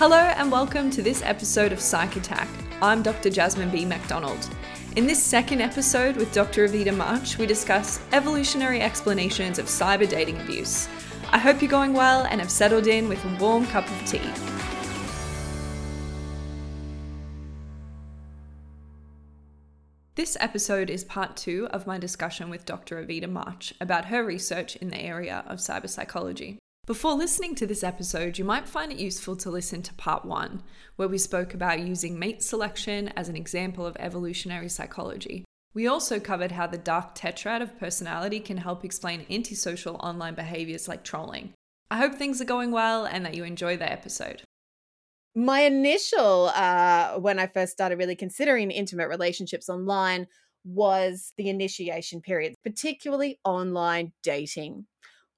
Hello and welcome to this episode of Psych Attack. I'm Dr. Jasmine B. MacDonald. In this second episode with Dr. Evita March, we discuss evolutionary explanations of cyber dating abuse. I hope you're going well and have settled in with a warm cup of tea. This episode is part two of my discussion with Dr. Evita March about her research in the area of cyber psychology. Before listening to this episode, you might find it useful to listen to part one, where we spoke about using mate selection as an example of evolutionary psychology. We also covered how the dark tetrad of personality can help explain antisocial online behaviors like trolling. I hope things are going well and that you enjoy the episode. My initial, uh, when I first started really considering intimate relationships online, was the initiation period, particularly online dating.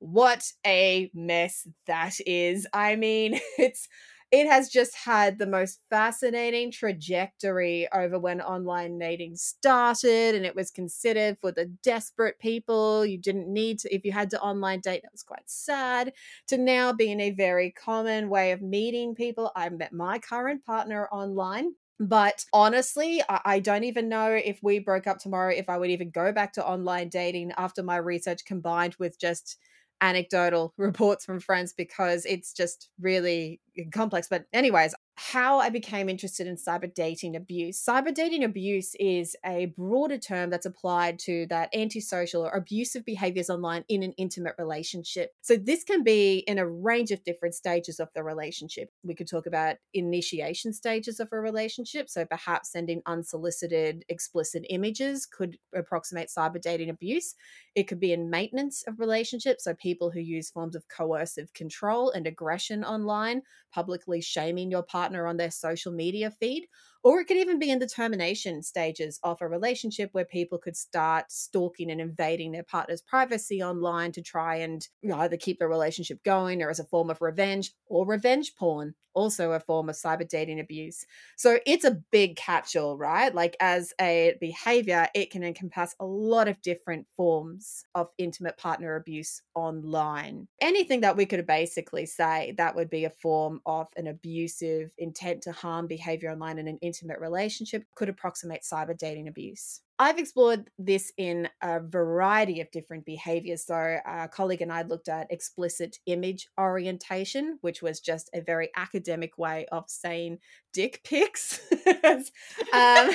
What a mess that is. I mean, it's it has just had the most fascinating trajectory over when online dating started and it was considered for the desperate people you didn't need to if you had to online date that was quite sad to now being a very common way of meeting people i met my current partner online but honestly, I, don't even know if we broke up tomorrow, if I would even go back to online dating after my research combined with just anecdotal reports from friends because it's just really eh, complex. But, anyways, how I became interested in cyber dating abuse. Cyber dating abuse is a broader term that's applied to that antisocial or abusive behaviors online in an intimate relationship. So, this can be in a range of different stages of the relationship. We could talk about initiation stages of a relationship. So, perhaps sending unsolicited, explicit images could approximate cyber dating abuse. It could be in maintenance of relationships. So, people who use forms of coercive control and aggression online, publicly shaming your partner partner on their social media feed or it could even be in the termination stages of a relationship where people could start stalking and invading their partner's privacy online to try and you know, either keep the relationship going or as a form of revenge or revenge porn, also a form of cyber dating abuse. So it's a big catch all, right? Like, as a behavior, it can encompass a lot of different forms of intimate partner abuse online. Anything that we could basically say that would be a form of an abusive intent to harm behavior online in an intimate relationship could approximate cyber dating abuse. I've explored this in a variety of different behaviors. So, a colleague and I looked at explicit image orientation, which was just a very academic way of saying dick pics. um,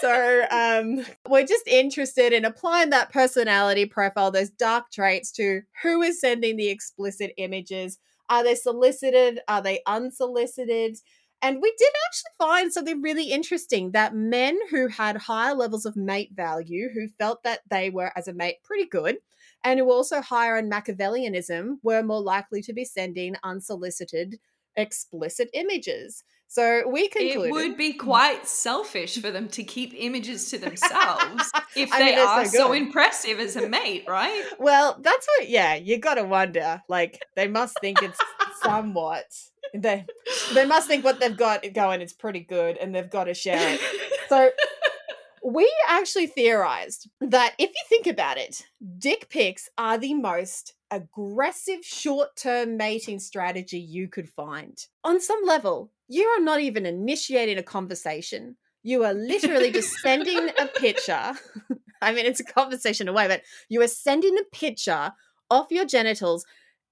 so um, we're just interested in applying that personality profile, those dark traits, to who is sending the explicit images, are they solicited? Are they unsolicited? And we did actually find something really interesting that men who had higher levels of mate value, who felt that they were as a mate pretty good, and who also higher in Machiavellianism, were more likely to be sending unsolicited, explicit images. So we concluded it would be quite selfish for them to keep images to themselves if they mean, are so, so, impressive as a mate, right? Well, that's what. Yeah, you got to wonder. Like they must think it's somewhat. They they must think what they've got going is pretty good, and they've got to share it. So we actually theorized that if you think about it, dick pics are the most aggressive short term mating strategy you could find. On some level, you are not even initiating a conversation. You are literally just sending a picture. I mean, it's a conversation away, but you are sending a picture of your genitals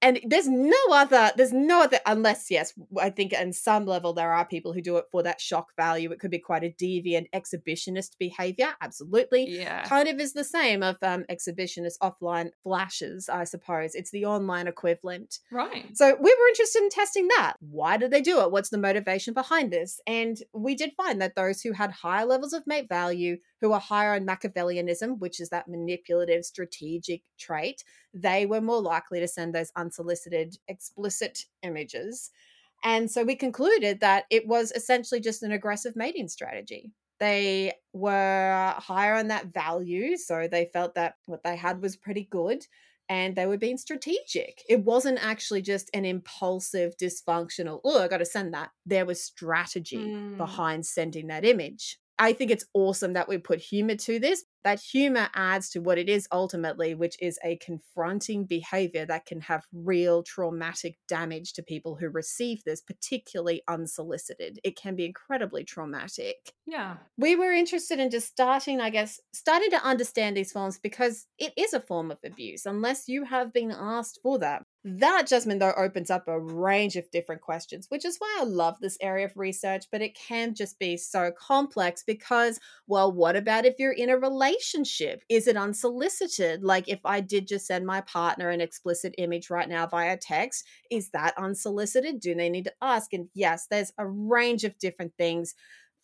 and there's no other there's no other unless yes i think on some level there are people who do it for that shock value it could be quite a deviant exhibitionist behavior absolutely. Yeah. Kind of is the same of um, exhibitionist offline flashes i suppose. It's the online equivalent. Right. So we were interested in testing that. Why did they do it? What's the motivation behind this? And we did find that those who had higher levels of mate value who are higher on Machiavellianism, which is that manipulative strategic trait, they were more likely to send those unsolicited, explicit images. And so we concluded that it was essentially just an aggressive mating strategy. They were higher on that value. So they felt that what they had was pretty good and they were being strategic. It wasn't actually just an impulsive, dysfunctional, oh, I got to send that. There was strategy mm. behind sending that image. I think it's awesome that we put humor to this. That humor adds to what it is ultimately, which is a confronting behavior that can have real traumatic damage to people who receive this, particularly unsolicited. It can be incredibly traumatic. Yeah. We were interested in just starting, I guess, starting to understand these forms because it is a form of abuse, unless you have been asked for that. That judgment, though, opens up a range of different questions, which is why I love this area of research, but it can just be so complex because, well, what about if you're in a relationship? Is it unsolicited? Like if I did just send my partner an explicit image right now via text, is that unsolicited? Do they need to ask? And yes, there's a range of different things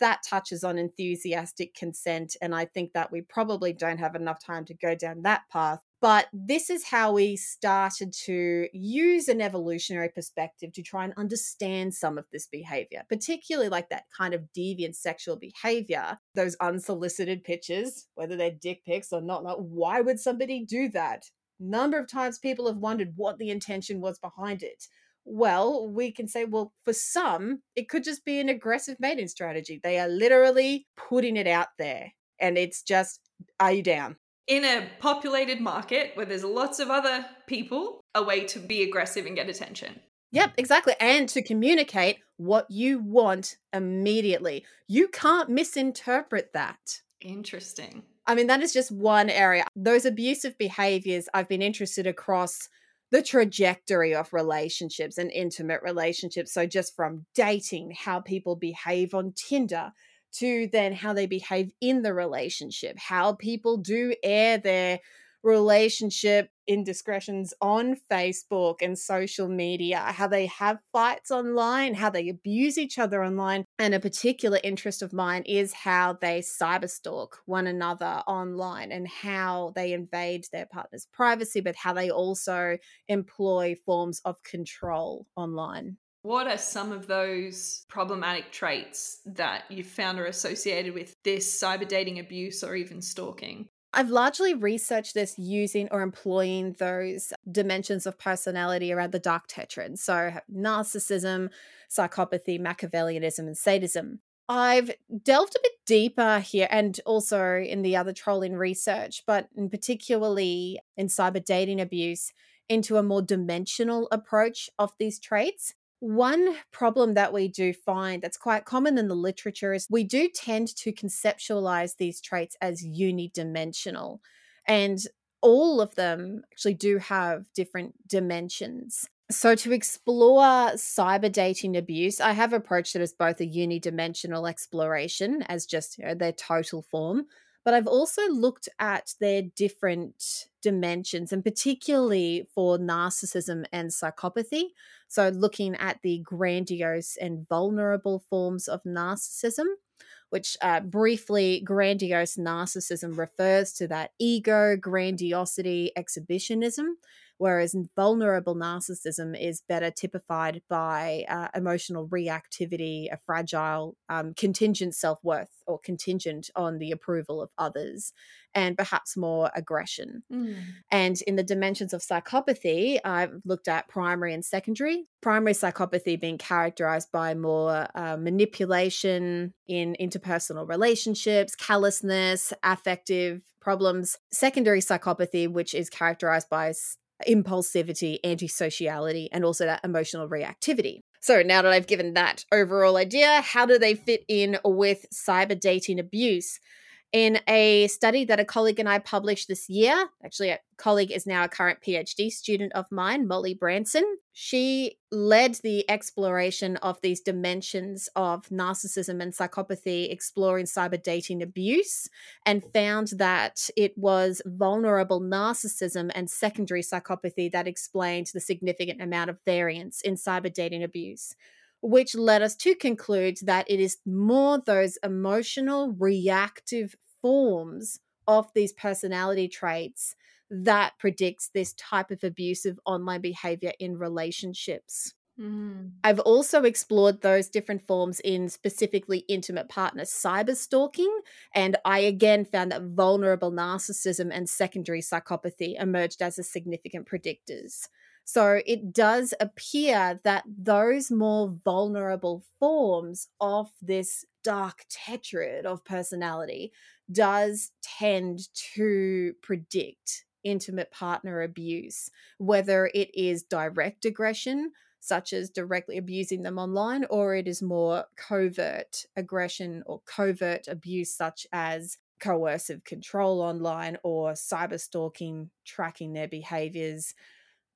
that touches on enthusiastic consent. And I think that we probably don't have enough time to go down that path. But this is how we started to use an evolutionary perspective to try and understand some of this behavior, particularly like that kind of deviant sexual behavior, those unsolicited pictures, whether they're dick pics or not. Like, why would somebody do that? Number of times people have wondered what the intention was behind it. Well, we can say, well, for some, it could just be an aggressive mating strategy. They are literally putting it out there. And it's just, are you down? In a populated market where there's lots of other people, a way to be aggressive and get attention. Yep, exactly. And to communicate what you want immediately. You can't misinterpret that. Interesting. I mean, that is just one area. Those abusive behaviors, I've been interested across the trajectory of relationships and intimate relationships. So, just from dating, how people behave on Tinder, to then how they behave in the relationship, how people do air their relationship indiscretions on Facebook and social media, how they have fights online, how they abuse each other online. And a particular interest of mine is how they cyberstalk one another online and how they invade their partner's privacy, but how they also employ forms of control online. What are some of those problematic traits that you found are associated with this cyber dating abuse or even stalking? I've largely researched this using or employing those dimensions of personality around the dark tetrad. So, narcissism, psychopathy, Machiavellianism, and sadism. I've delved a bit deeper here and also in the other trolling research, but in particularly in cyber dating abuse, into a more dimensional approach of these traits. One problem that we do find that's quite common in the literature is we do tend to conceptualize these traits as unidimensional. And all of them actually do have different dimensions. So, to explore cyber dating abuse, I have approached it as both a unidimensional exploration, as just you know, their total form, but I've also looked at their different dimensions, and particularly for narcissism and psychopathy. So, looking at the grandiose and vulnerable forms of narcissism, which uh, briefly, grandiose narcissism refers to that ego, grandiosity, exhibitionism whereas vulnerable narcissism is better typified by uh, emotional reactivity, a fragile, um, contingent self worth or contingent on the approval of others, and perhaps more aggression. Mm. And in the dimensions of psychopathy, I've looked at primary and secondary. Primary psychopathy being characterized by more uh, manipulation in interpersonal relationships, callousness, affective problems. Secondary psychopathy, which is characterized by impulsivity, antisociality, and also that emotional reactivity. So, now that I've given that overall idea, how do they fit in with cyber dating abuse? In a study that a colleague and I published this year. Actually, a colleague is now a current PhD student of mine, Molly Branson. She led the exploration of these dimensions of narcissism and psychopathy, exploring cyber dating abuse, and found that it was vulnerable narcissism and secondary psychopathy that explained the significant amount of variance in cyber dating abuse which led us to conclude that it is more those emotional, reactive forms of these personality traits that predicts this type of abusive online behavior in relationships. Mm. I've also explored those different forms in specifically intimate partner cyber stalking, and I again found that vulnerable narcissism and secondary psychopathy emerged as a significant predictors. So it does appear that those more vulnerable forms of this dark tetrad of personality does tend to predict intimate partner abuse, whether it is direct aggression, such as directly abusing them online, or it is more covert aggression or covert abuse, such as coercive control online or cyber stalking, tracking their behaviors,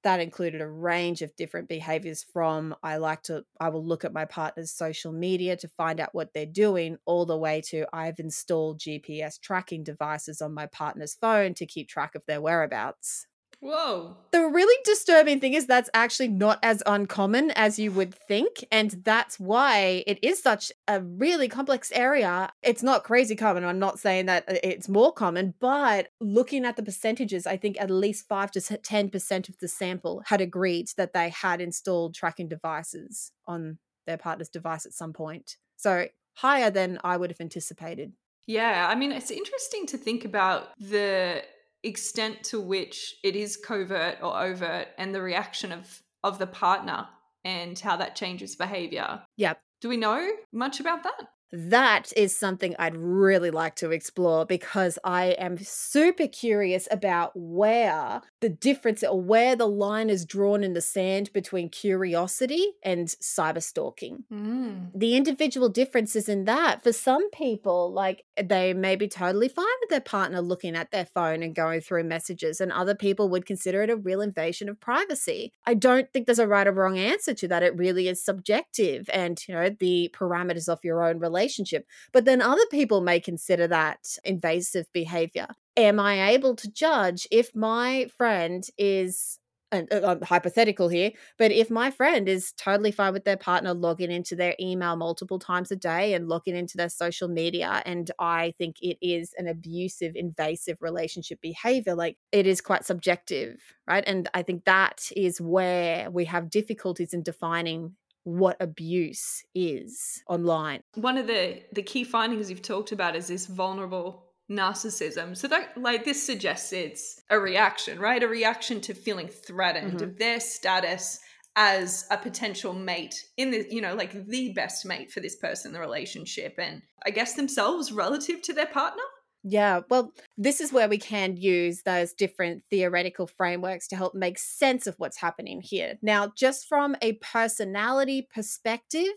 that included a range of different behaviors from I like to I will look at my partner's social media to find out what they're doing all the way to I've installed GPS tracking devices on my partner's phone to keep track of their whereabouts. Whoa. The really disturbing thing is that's actually not as uncommon as you would think. And that's why it is such a really complex area. It's not crazy common. I'm not saying that uh, it's more common, but looking at the percentages, I think at least 5 to 10% of the sample had agreed that they had installed tracking devices on their partner's device at some point. So higher than I would have anticipated. Yeah, I mean, it's interesting to think about the extent to which it is covert or overt and the reaction of of the partner and how that changes behavior. Yep. Do we know much about that? That is something I'd really like to explore because I am super curious about where the difference or where the line is drawn in the sand between curiosity and cyber stalking. Mm. The individual differences in that for some people, like they may be totally fine with their partner looking at their phone and going through messages, and other people would consider it a real invasion of privacy. I don't think there's a right or wrong answer to that. It really is subjective and, you know, the parameters of your own relationship relationship. But then other people may consider that invasive behavior. Am I able to judge if my friend is and uh, hypothetical here, but if my friend is totally fine with their partner logging into their email multiple times a day and logging into their social media, and I think it is an abusive, invasive relationship behavior, like it is quite subjective, right? And I think that is where we have difficulties in defining what abuse is online. One of the the key findings you've talked about is this vulnerable narcissism. So that like this suggests it's a reaction, right? A reaction to feeling threatened mm-hmm. of their status as a potential mate in the you know like the best mate for this person in the relationship and I guess themselves relative to their partner. Yeah, well, this is where we can use those different theoretical frameworks to help make sense of what's happening here. Now, just from a personality perspective,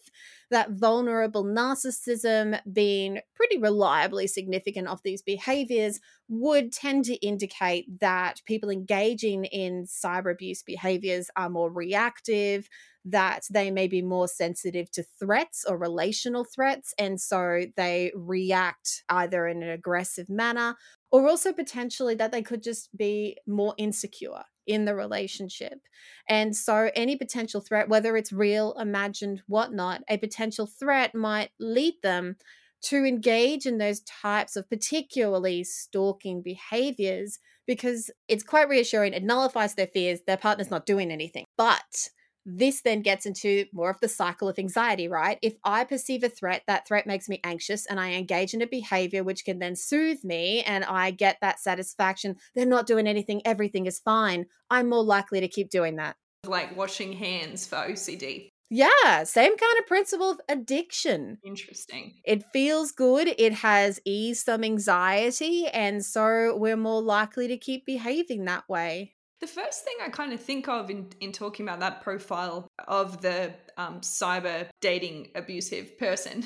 that vulnerable narcissism being pretty reliably significant of these behaviors would tend to indicate that people engaging in cyber abuse behaviors are more reactive, that they may be more sensitive to threats or relational threats. And so they react either in an aggressive manner or also potentially that they could just be more insecure in the relationship. And so any potential threat, whether it's real, imagined, whatnot, a potential threat might lead them to engage in those types of particularly stalking behaviors because it's quite reassuring. It nullifies their fears. Their partner's not doing anything. But this then gets into more of the cycle of anxiety, right? If I perceive a threat, that threat makes me anxious and I engage in a behavior which can then soothe me and I get that satisfaction. They're not doing anything, everything is fine. I'm more likely to keep doing that. Like washing hands for OCD. Yeah, same kind of principle of addiction. Interesting. It feels good, it has eased some anxiety, and so we're more likely to keep behaving that way. The first thing I kind of think of in, in talking about that profile of the um, cyber dating abusive person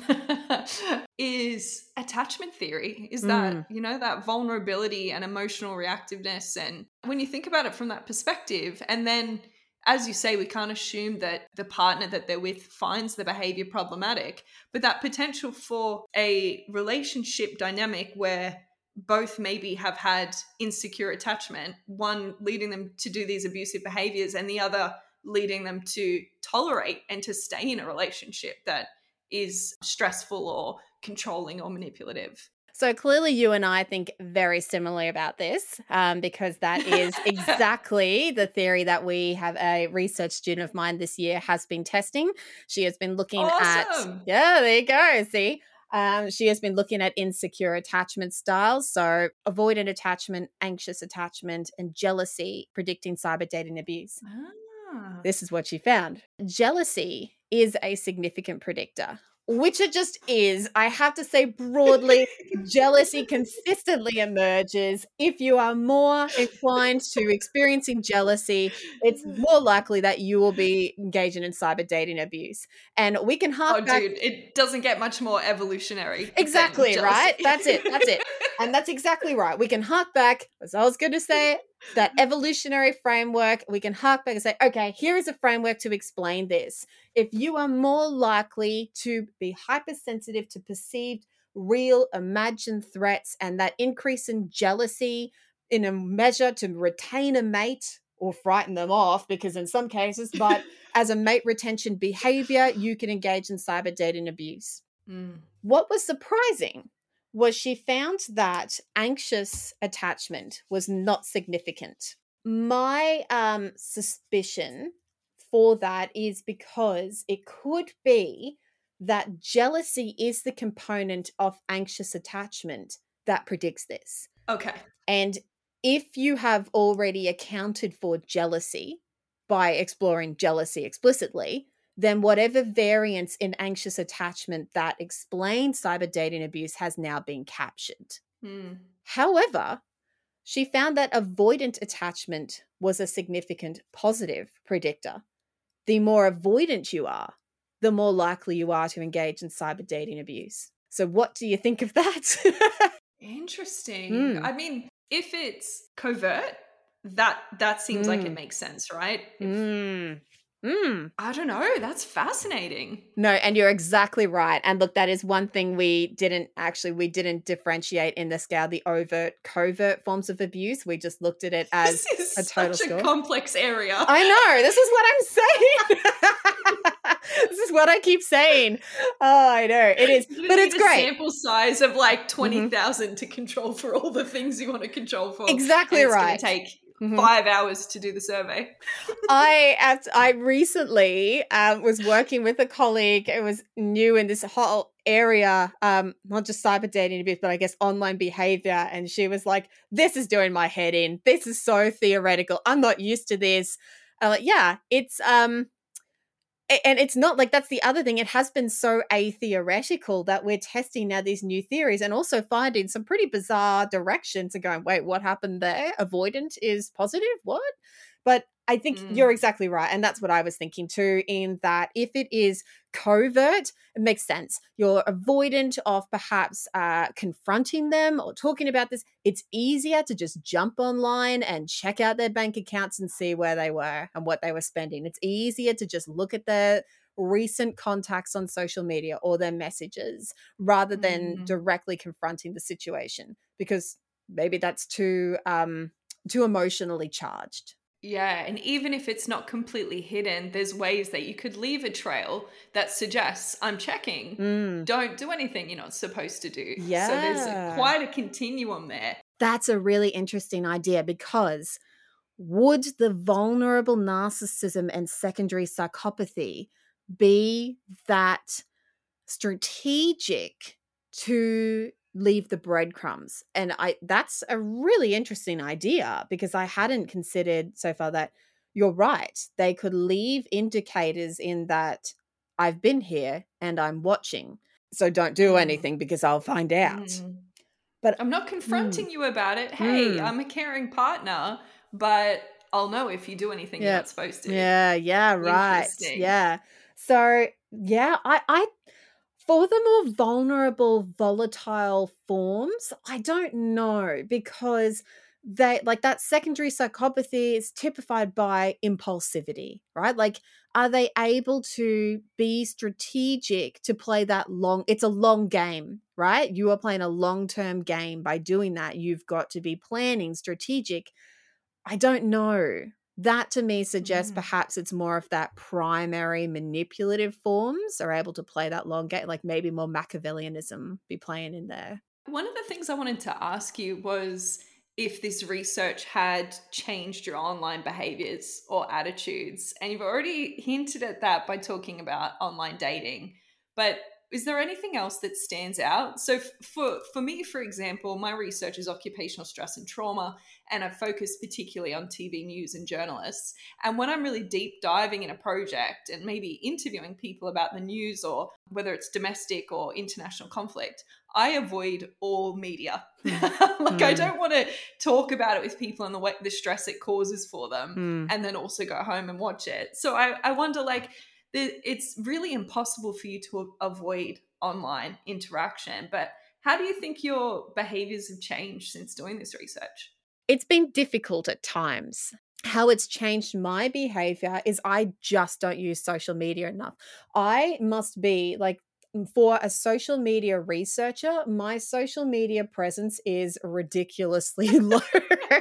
is attachment theory. Is that, mm. you know, that vulnerability and emotional reactiveness. And when you think about it from that perspective, and then as you say, we can't assume that the partner that they're with finds the behavior problematic, but that potential for a relationship dynamic where both maybe have had insecure attachment, one leading them to do these abusive behaviors and the other leading them to tolerate and to stay in a relationship that is stressful or controlling or manipulative. So clearly, you and I think very similarly about this um, because that is exactly the theory that we have a research student of mine this year has been testing. She has been looking awesome. at, yeah, there you go. See, um, she has been looking at insecure attachment styles, so avoidant attachment, anxious attachment, and jealousy, predicting cyber dating abuse. Ah. This is what she found. Jealousy is a significant predictor which it just is. I have to say broadly, jealousy consistently emerges. If you are more inclined to experiencing jealousy, it's mm. more likely that you will be engaging in cyber dating abuse. And we can hark oh, back. dude, it doesn't get much more evolutionary. Exactly, right? That's it. That's it. And that's exactly right. We can hark back, as I was going to say, that evolutionary framework. We can hark back and say, okay, here is a framework to explain this if you are more likely to be hypersensitive to perceived real imagined threats and that increase in jealousy in a measure to retain a mate or frighten them off because in some cases but as a mate retention behavior you can engage in cyber dating abuse mm. what was surprising was she found that anxious attachment was not significant my um, suspicion for that is because it could be that jealousy is the component of anxious attachment that predicts this. Okay. And if you have already accounted for jealousy by exploring jealousy explicitly, then whatever variance in anxious attachment that explains cyber dating abuse has now been captured. Hmm. However, she found that avoidant attachment was a significant positive predictor the more avoidant you are, the more likely you are to engage in cyber dating abuse. So, what do you think of that? Interesting. Mm. I mean, if it's covert, that that seems mm. like it mm. makes sense, right? If, mm. Mm. I don't know. That's fascinating. No, and you're exactly right. And look, that is one thing we didn't actually we didn't differentiate in the scale the overt covert forms of abuse. We just looked at it as a total such a complex area. I know. This is what I'm saying. this is what I keep saying. Oh, I know it is, but it's great. Sample size of like twenty thousand mm mm-hmm. to control for all the things you want to control for. Exactly right. take Mm-hmm. five hours to do the survey. I at I recently um, was working with a colleague. It was new in this whole area, um, not just cyber dating abuse, but I guess online behavior. And she was like, "This is doing my head in. This is so theoretical. I'm not used to this." I'm like, "Yeah, it's um." And it's not like that's the other thing. It has been so a-theoretical that we're testing now these new theories and also finding some pretty bizarre directions and going, wait, what happened there? Avoidant is positive? What? But I think mm. you're exactly right. And that's what I was thinking too, in that if it is covert, it makes sense. You're avoidant of perhaps uh, confronting them or talking about this. It's easier to just jump online and check out their bank accounts and see where they were and what they were spending. It's easier to just look at their recent contacts on social media or their messages rather than mm. directly confronting the situation because maybe that's too um, too emotionally charged. Yeah, and even if it's not completely hidden, there's ways that you could leave a trail that suggests I'm checking. Mm. Don't do anything you're not supposed to do. Yeah. So there's a, quite a continuum there. That's a really interesting idea because would the vulnerable narcissism and secondary psychopathy be that strategic to leave the breadcrumbs and i that's a really interesting idea because i hadn't considered so far that you're right they could leave indicators in that i've been here and i'm watching so don't do mm. anything because i'll find out mm. but i'm not confronting mm. you about it hey mm. i'm a caring partner but i'll know if you do anything yep. you're not supposed to yeah yeah right yeah so yeah i i for the more vulnerable, volatile forms, I don't know because they like that secondary psychopathy is typified by impulsivity, right? Like, are they able to be strategic to play that long? It's a long game, right? You are playing a long term game by doing that. You've got to be planning, strategic. I don't know that to me suggests mm. perhaps it's more of that primary manipulative forms are able to play that long game, like maybe more Machiavellianism be playing in there. One of the things I wanted to ask you was if this research had changed your online behaviors or attitudes. And you've already hinted at that by talking about online dating. But is there anything else that stands out? So for for me, for example, my research is occupational stress and trauma, and I focus particularly on TV news and journalists. And when I'm really deep diving in a project and maybe interviewing people about the news or whether it's domestic or international conflict, I avoid all media. Mm. like mm. I hmm. don't want to talk about it with people and the way the stress it causes for them, mm. and then also go home and watch it. So I I wonder like it's really impossible for you to avoid online interaction. But how do you think your behaviors have changed since doing this research? It's been difficult at times. How it's changed my behavior is I just don't use social media enough. I must be like for a social media researcher, my social media presence is ridiculously low.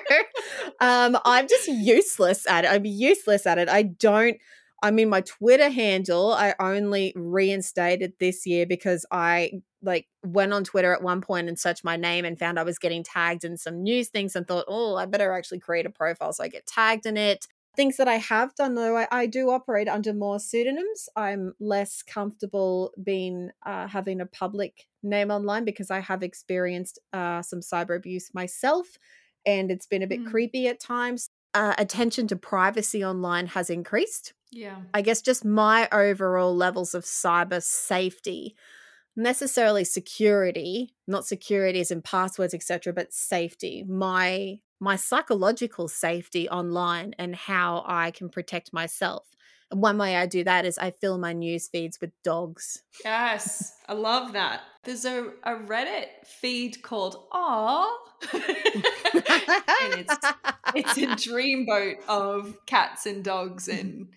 um, I'm just useless at it. I'm useless at it. I don't I mean, my Twitter handle, I only reinstated this year because I like went on Twitter at one point and searched my name and found I was getting tagged in some news things and thought, oh, I better actually create a profile so I get tagged in it. Things that I have done though, I, I do operate under more pseudonyms. I'm less comfortable being uh, having a public name online because I have experienced uh, some cyber abuse myself and it's been a bit mm. creepy at times. Uh, attention to privacy online has increased yeah. I guess just my overall levels of cyber safety, necessarily security, not security as in passwords, etc., but safety. My my psychological safety online and how I can protect myself. And one way I do that is I fill my news feeds with dogs. Yes, I love that. There's a, a Reddit feed called Aw. and it's it's a dreamboat of cats and dogs and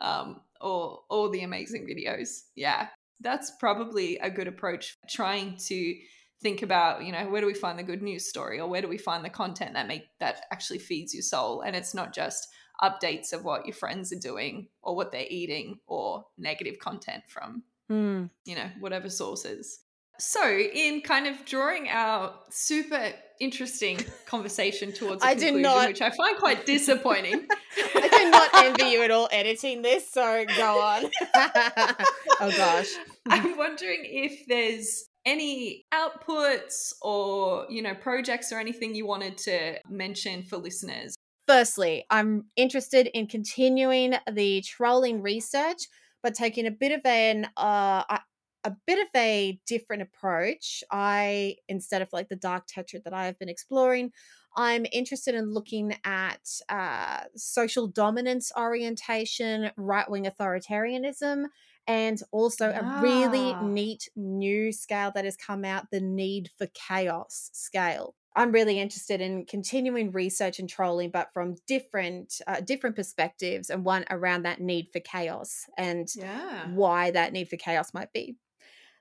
um, or all the amazing videos. Yeah, that's probably a good approach. Trying to think about, you know, where do we find the good news story, or where do we find the content that make that actually feeds your soul, and it's not just updates of what your friends are doing or what they're eating or negative content from mm. you know whatever sources so in kind of drawing our super interesting conversation towards a I conclusion, not, which I find quite disappointing. I do not envy you at all editing this, so go on. oh gosh. I'm wondering if there's any outputs or, you know, projects or anything you wanted to mention for listeners. Firstly, I'm interested in continuing the trolling research, but taking a bit of an uh, a bit of a different approach. I, instead of like the dark tetrad that I have been exploring, I'm interested in looking at uh, social dominance orientation, right wing authoritarianism, and also ah. a really ah. neat new scale that has come out the need for chaos scale. I'm really interested in continuing research and trolling, but from different uh, different perspectives, and one around that need for chaos and yeah. why that need for chaos might be.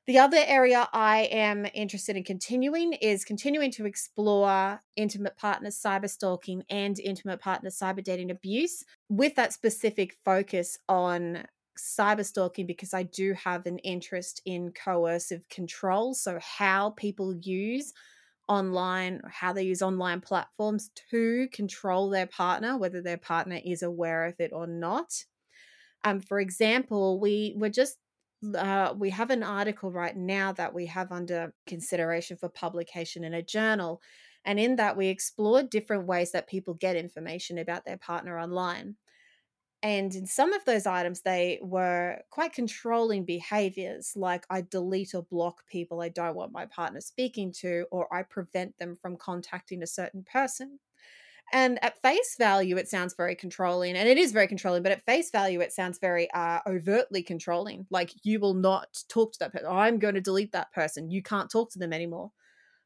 The other area I am interested in continuing is continuing to explore intimate partner cyber stalking and intimate partner cyber dating abuse with that specific focus on cyber stalking because I do have an interest in coercive control. So, how people use online, how they use online platforms to control their partner, whether their partner is aware of it or not. Um, for example, we were just uh, we have an article right now that we have under consideration for publication in a journal. And in that, we explored different ways that people get information about their partner online. And in some of those items, they were quite controlling behaviors, like I delete or block people I don't want my partner speaking to, or I prevent them from contacting a certain person. And at face value, it sounds very controlling, and it is very controlling. But at face value, it sounds very uh, overtly controlling. Like you will not talk to that person. I'm going to delete that person. You can't talk to them anymore.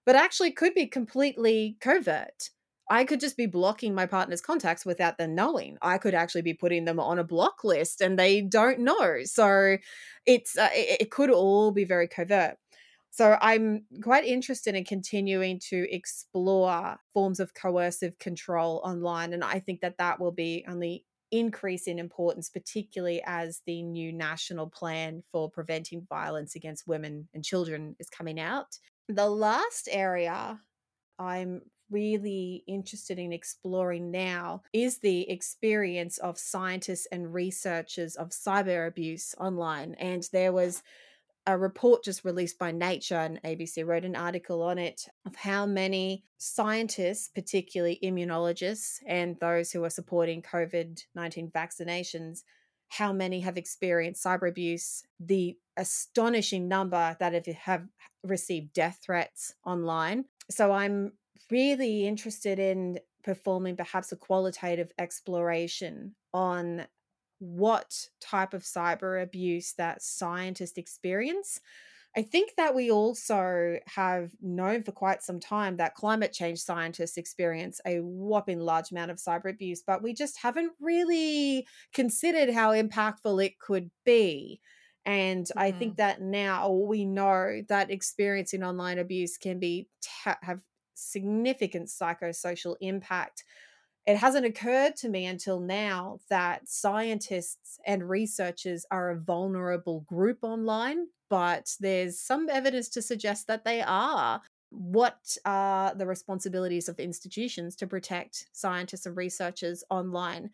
But actually, could be completely covert. I could just be blocking my partner's contacts without them knowing. I could actually be putting them on a block list, and they don't know. So it's uh, it, it could all be very covert. So I'm quite interested in continuing to explore forms of coercive control online. And I think that that will be only increase in importance, particularly as the new national plan for preventing violence against women and children is coming out. The last area I'm really interested in exploring now is the experience of scientists and researchers of cyber abuse online. And there was a report just released by Nature and ABC wrote an article on it of how many scientists, particularly immunologists and those who are supporting COVID 19 vaccinations, how many have experienced cyber abuse, the astonishing number that have, have received death threats online. So I'm really interested in performing perhaps a qualitative exploration on what type of cyber abuse that scientists experience. I think that we also have known for quite some time that climate change scientists experience a whopping large amount of cyber abuse, but we just haven't really considered how impactful it could be. And mm-hmm. I think that now we know that experiencing online abuse can be have significant psychosocial impact it hasn't occurred to me until now that scientists and researchers are a vulnerable group online, but there's some evidence to suggest that they are. What are the responsibilities of institutions to protect scientists and researchers online?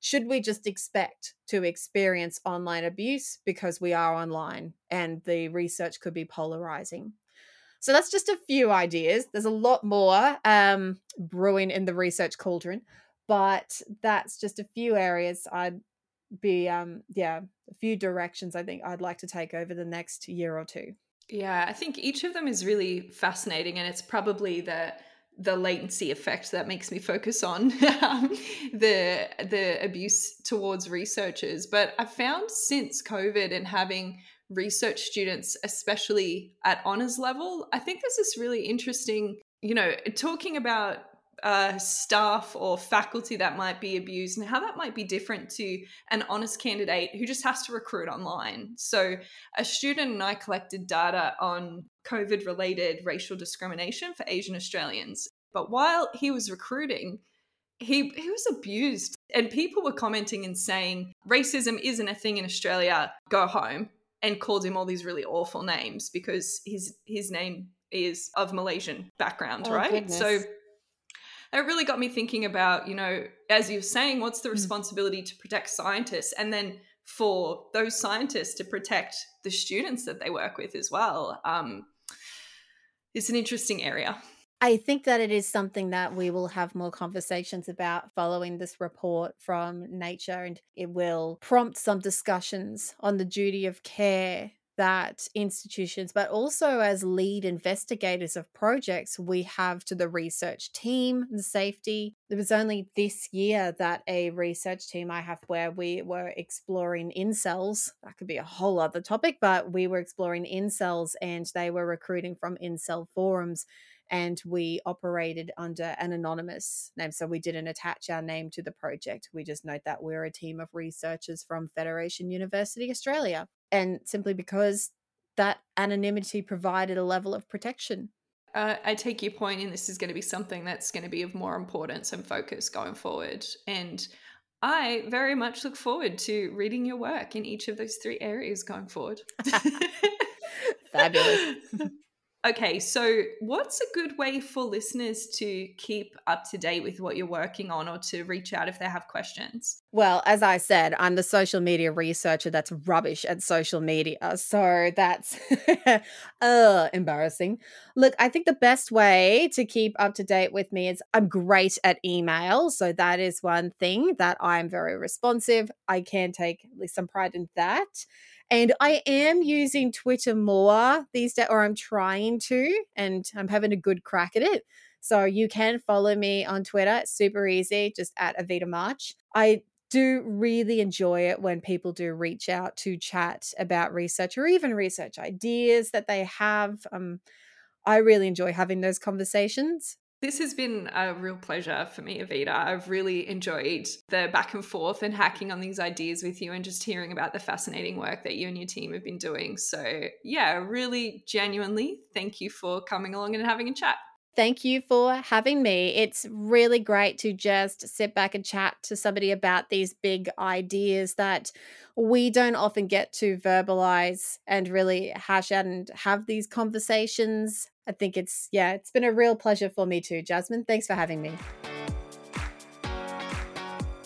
Should we just expect to experience online abuse because we are online and the research could be polarizing? So that's just a few ideas. There's a lot more um, brewing in the research cauldron, but that's just a few areas I'd be, um, yeah, a few directions I think I'd like to take over the next year or two. Yeah, I think each of them is really fascinating, and it's probably the the latency effect that makes me focus on um, the the abuse towards researchers. But I've found since COVID and having research students, especially at honors level, I think there's this is really interesting. You know, talking about uh, staff or faculty that might be abused and how that might be different to an honors candidate who just has to recruit online. So, a student and I collected data on COVID related racial discrimination for Asian Australians. But while he was recruiting, he, he was abused. And people were commenting and saying, racism isn't a thing in Australia, go home and called him all these really awful names because his his name is of Malaysian background, oh, right? Goodness. So it really got me thinking about, you know, as you're saying, what's the mm. responsibility to protect scientists and then for those scientists to protect the students that they work with as well. Um, it's an interesting area. I think that it is something that we will have more conversations about following this report from Nature, and it will prompt some discussions on the duty of care that institutions, but also as lead investigators of projects, we have to the research team and safety. It was only this year that a research team I have where we were exploring incels. That could be a whole other topic, but we were exploring incels and they were recruiting from incel forums and we operated under an anonymous name. So we didn't attach our name to the project. We just note that we're a team of researchers from Federation University Australia. And simply because that anonymity provided a level of protection. Uh, I take your point, and this is going to be something that's going to be of more importance and focus going forward. And I very much look forward to reading your work in each of those three areas going forward. Fabulous. Okay, so what's a good way for listeners to keep up to date with what you're working on or to reach out if they have questions? Well, as I said, I'm the social media researcher that's rubbish at social media. So that's uh, embarrassing. Look, I think the best way to keep up to date with me is I'm great at email. So that is one thing that I'm very responsive. I can take at least some pride in that. And I am using Twitter more these days, or I'm trying to, and I'm having a good crack at it. So you can follow me on Twitter. It's super easy, just at Evita March. I do really enjoy it when people do reach out to chat about research or even research ideas that they have. Um, I really enjoy having those conversations. This has been a real pleasure for me, Evita. I've really enjoyed the back and forth and hacking on these ideas with you and just hearing about the fascinating work that you and your team have been doing. So, yeah, really genuinely thank you for coming along and having a chat. Thank you for having me. It's really great to just sit back and chat to somebody about these big ideas that we don't often get to verbalize and really hash out and have these conversations. I think it's, yeah, it's been a real pleasure for me too. Jasmine, thanks for having me.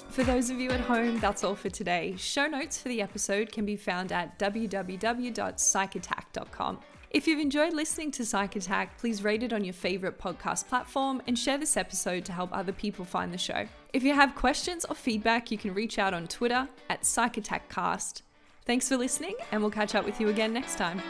For those of you at home, that's all for today. Show notes for the episode can be found at www.psychattack.com. If you've enjoyed listening to Psych Attack, please rate it on your favorite podcast platform and share this episode to help other people find the show. If you have questions or feedback, you can reach out on Twitter at Psych Attack Cast. Thanks for listening, and we'll catch up with you again next time.